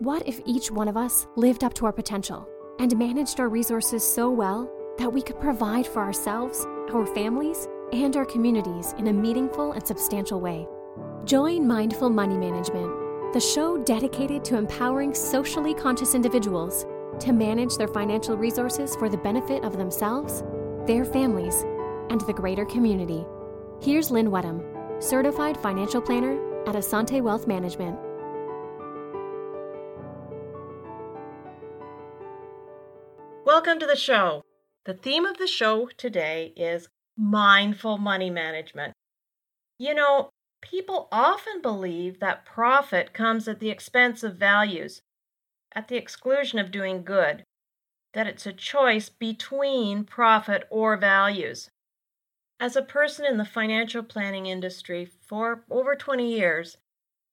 What if each one of us lived up to our potential and managed our resources so well that we could provide for ourselves, our families, and our communities in a meaningful and substantial way? Join Mindful Money Management, the show dedicated to empowering socially conscious individuals to manage their financial resources for the benefit of themselves, their families, and the greater community. Here's Lynn Wedham, certified financial planner at Asante Wealth Management. Welcome to the show. The theme of the show today is mindful money management. You know, people often believe that profit comes at the expense of values, at the exclusion of doing good, that it's a choice between profit or values. As a person in the financial planning industry for over 20 years,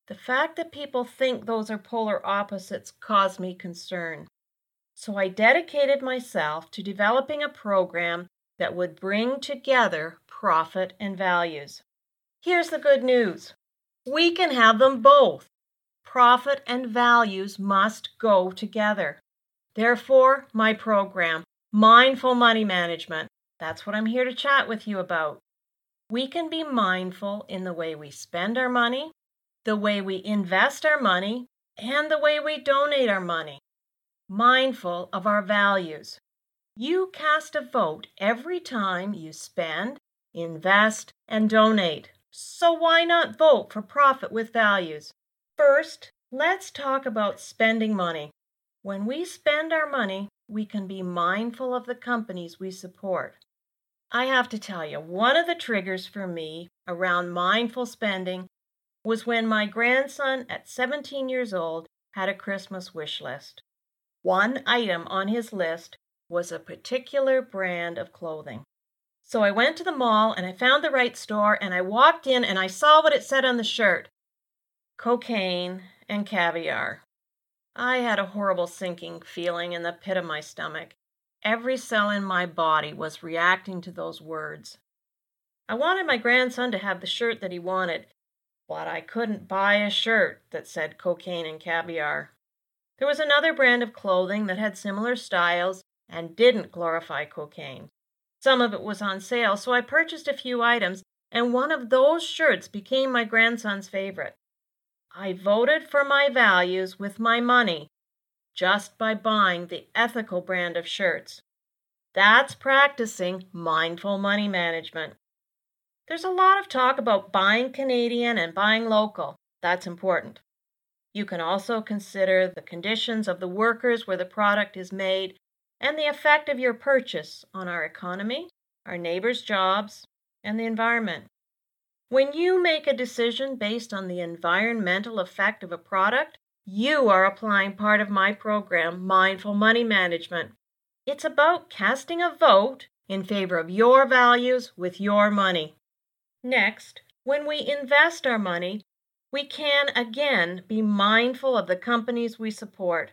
the fact that people think those are polar opposites caused me concern. So I dedicated myself to developing a program that would bring together profit and values. Here's the good news we can have them both. Profit and values must go together. Therefore, my program, Mindful Money Management, that's what I'm here to chat with you about. We can be mindful in the way we spend our money, the way we invest our money, and the way we donate our money. Mindful of our values. You cast a vote every time you spend, invest, and donate. So why not vote for profit with values? First, let's talk about spending money. When we spend our money, we can be mindful of the companies we support. I have to tell you, one of the triggers for me around mindful spending was when my grandson at 17 years old had a Christmas wish list. One item on his list was a particular brand of clothing. So I went to the mall and I found the right store and I walked in and I saw what it said on the shirt cocaine and caviar. I had a horrible sinking feeling in the pit of my stomach. Every cell in my body was reacting to those words. I wanted my grandson to have the shirt that he wanted, but I couldn't buy a shirt that said cocaine and caviar. There was another brand of clothing that had similar styles and didn't glorify cocaine. Some of it was on sale, so I purchased a few items, and one of those shirts became my grandson's favorite. I voted for my values with my money just by buying the ethical brand of shirts. That's practicing mindful money management. There's a lot of talk about buying Canadian and buying local. That's important. You can also consider the conditions of the workers where the product is made and the effect of your purchase on our economy, our neighbors' jobs, and the environment. When you make a decision based on the environmental effect of a product, you are applying part of my program, Mindful Money Management. It's about casting a vote in favor of your values with your money. Next, when we invest our money, we can again be mindful of the companies we support.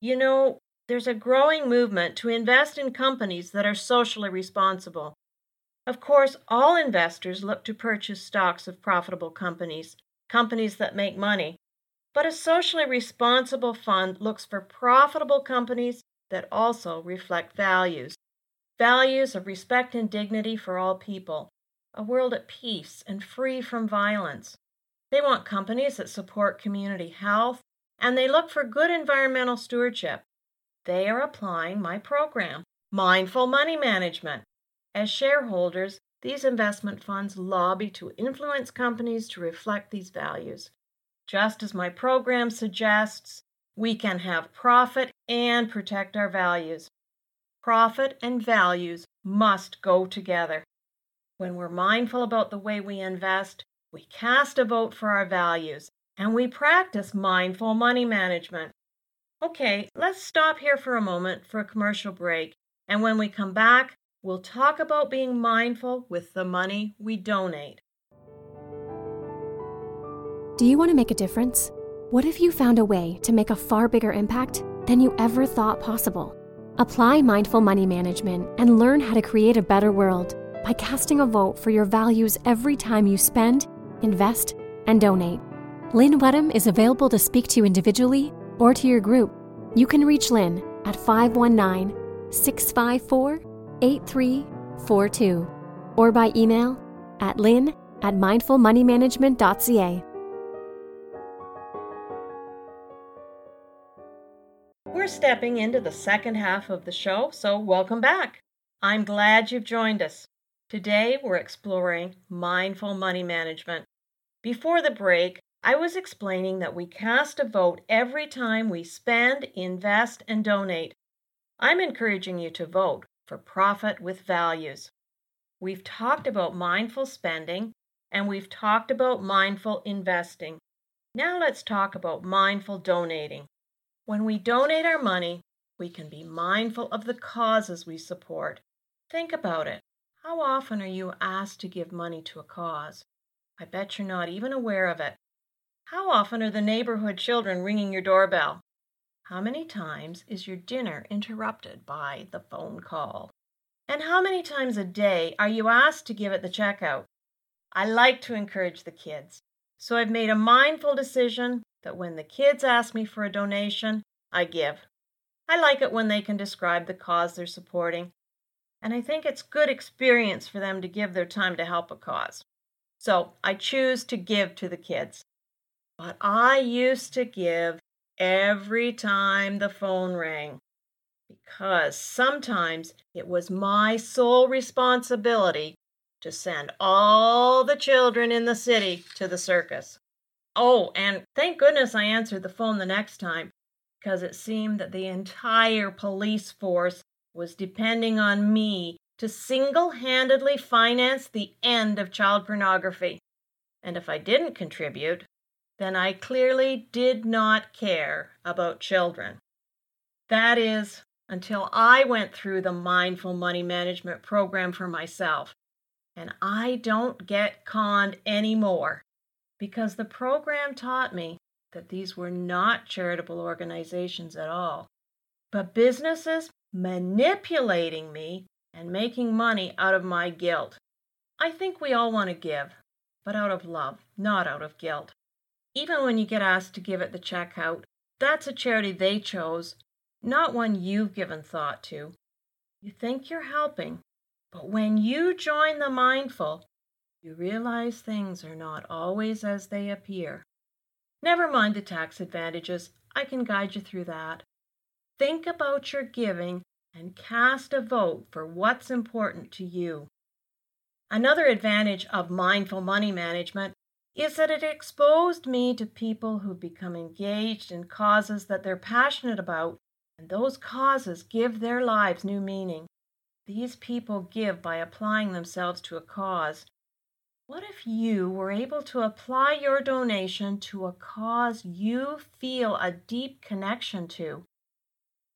You know, there's a growing movement to invest in companies that are socially responsible. Of course, all investors look to purchase stocks of profitable companies, companies that make money. But a socially responsible fund looks for profitable companies that also reflect values values of respect and dignity for all people, a world at peace and free from violence. They want companies that support community health, and they look for good environmental stewardship. They are applying my program, Mindful Money Management. As shareholders, these investment funds lobby to influence companies to reflect these values. Just as my program suggests, we can have profit and protect our values. Profit and values must go together. When we're mindful about the way we invest, we cast a vote for our values and we practice mindful money management. Okay, let's stop here for a moment for a commercial break. And when we come back, we'll talk about being mindful with the money we donate. Do you want to make a difference? What if you found a way to make a far bigger impact than you ever thought possible? Apply mindful money management and learn how to create a better world by casting a vote for your values every time you spend, invest, and donate. Lynn Wedham is available to speak to you individually or to your group, you can reach Lynn at 519 654 8342 or by email at lynn at mindfulmoneymanagement.ca. We're stepping into the second half of the show, so welcome back. I'm glad you've joined us. Today we're exploring mindful money management. Before the break, I was explaining that we cast a vote every time we spend, invest, and donate. I'm encouraging you to vote for profit with values. We've talked about mindful spending and we've talked about mindful investing. Now let's talk about mindful donating. When we donate our money, we can be mindful of the causes we support. Think about it. How often are you asked to give money to a cause? I bet you're not even aware of it. How often are the neighborhood children ringing your doorbell? How many times is your dinner interrupted by the phone call? And how many times a day are you asked to give at the checkout? I like to encourage the kids, so I've made a mindful decision that when the kids ask me for a donation, I give. I like it when they can describe the cause they're supporting, and I think it's good experience for them to give their time to help a cause. So I choose to give to the kids. But I used to give every time the phone rang because sometimes it was my sole responsibility to send all the children in the city to the circus. Oh, and thank goodness I answered the phone the next time because it seemed that the entire police force was depending on me to single handedly finance the end of child pornography. And if I didn't contribute, then I clearly did not care about children. That is, until I went through the mindful money management program for myself. And I don't get conned anymore because the program taught me that these were not charitable organizations at all, but businesses manipulating me and making money out of my guilt. I think we all want to give, but out of love, not out of guilt. Even when you get asked to give at the checkout, that's a charity they chose, not one you've given thought to. You think you're helping, but when you join the mindful, you realize things are not always as they appear. Never mind the tax advantages, I can guide you through that. Think about your giving and cast a vote for what's important to you. Another advantage of mindful money management is that it exposed me to people who become engaged in causes that they're passionate about, and those causes give their lives new meaning. These people give by applying themselves to a cause. What if you were able to apply your donation to a cause you feel a deep connection to?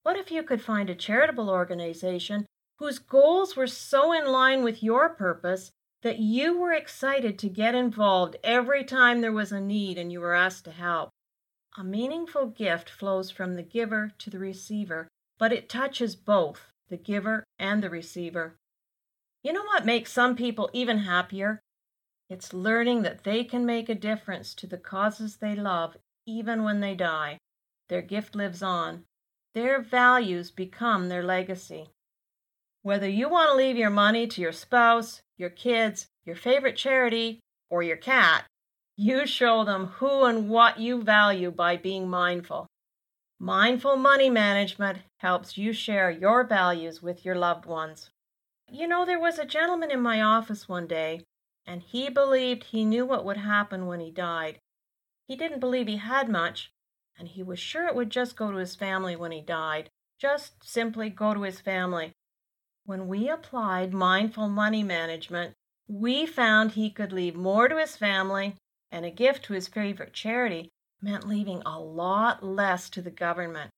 What if you could find a charitable organization whose goals were so in line with your purpose that you were excited to get involved every time there was a need and you were asked to help. A meaningful gift flows from the giver to the receiver, but it touches both the giver and the receiver. You know what makes some people even happier? It's learning that they can make a difference to the causes they love even when they die. Their gift lives on. Their values become their legacy. Whether you want to leave your money to your spouse, your kids, your favorite charity, or your cat, you show them who and what you value by being mindful. Mindful money management helps you share your values with your loved ones. You know, there was a gentleman in my office one day, and he believed he knew what would happen when he died. He didn't believe he had much, and he was sure it would just go to his family when he died. Just simply go to his family. When we applied mindful money management, we found he could leave more to his family, and a gift to his favorite charity meant leaving a lot less to the government.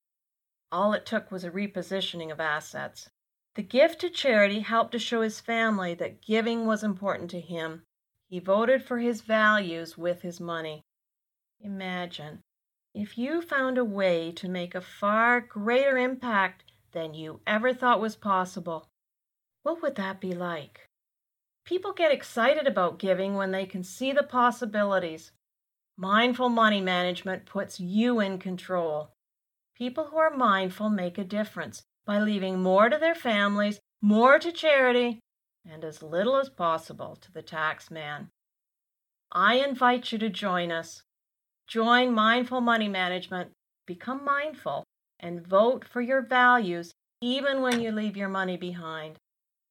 All it took was a repositioning of assets. The gift to charity helped to show his family that giving was important to him. He voted for his values with his money. Imagine if you found a way to make a far greater impact than you ever thought was possible. What would that be like? People get excited about giving when they can see the possibilities. Mindful money management puts you in control. people who are mindful make a difference by leaving more to their families, more to charity, and as little as possible to the tax man. I invite you to join us. Join Mindful Money Management, become mindful, and vote for your values even when you leave your money behind.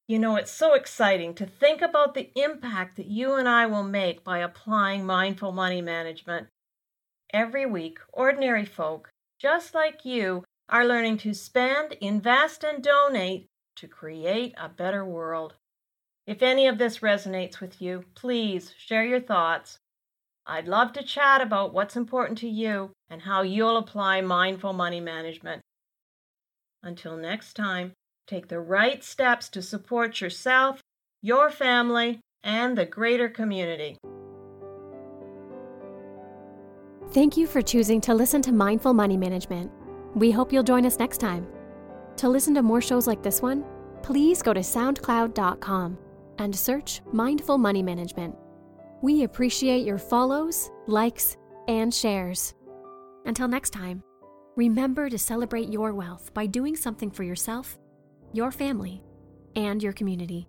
You know, it's so exciting to think about the impact that you and I will make by applying mindful money management. Every week, ordinary folk, just like you, are learning to spend, invest, and donate to create a better world. If any of this resonates with you, please share your thoughts. I'd love to chat about what's important to you and how you'll apply mindful money management. Until next time, Take the right steps to support yourself, your family, and the greater community. Thank you for choosing to listen to Mindful Money Management. We hope you'll join us next time. To listen to more shows like this one, please go to SoundCloud.com and search Mindful Money Management. We appreciate your follows, likes, and shares. Until next time, remember to celebrate your wealth by doing something for yourself your family, and your community.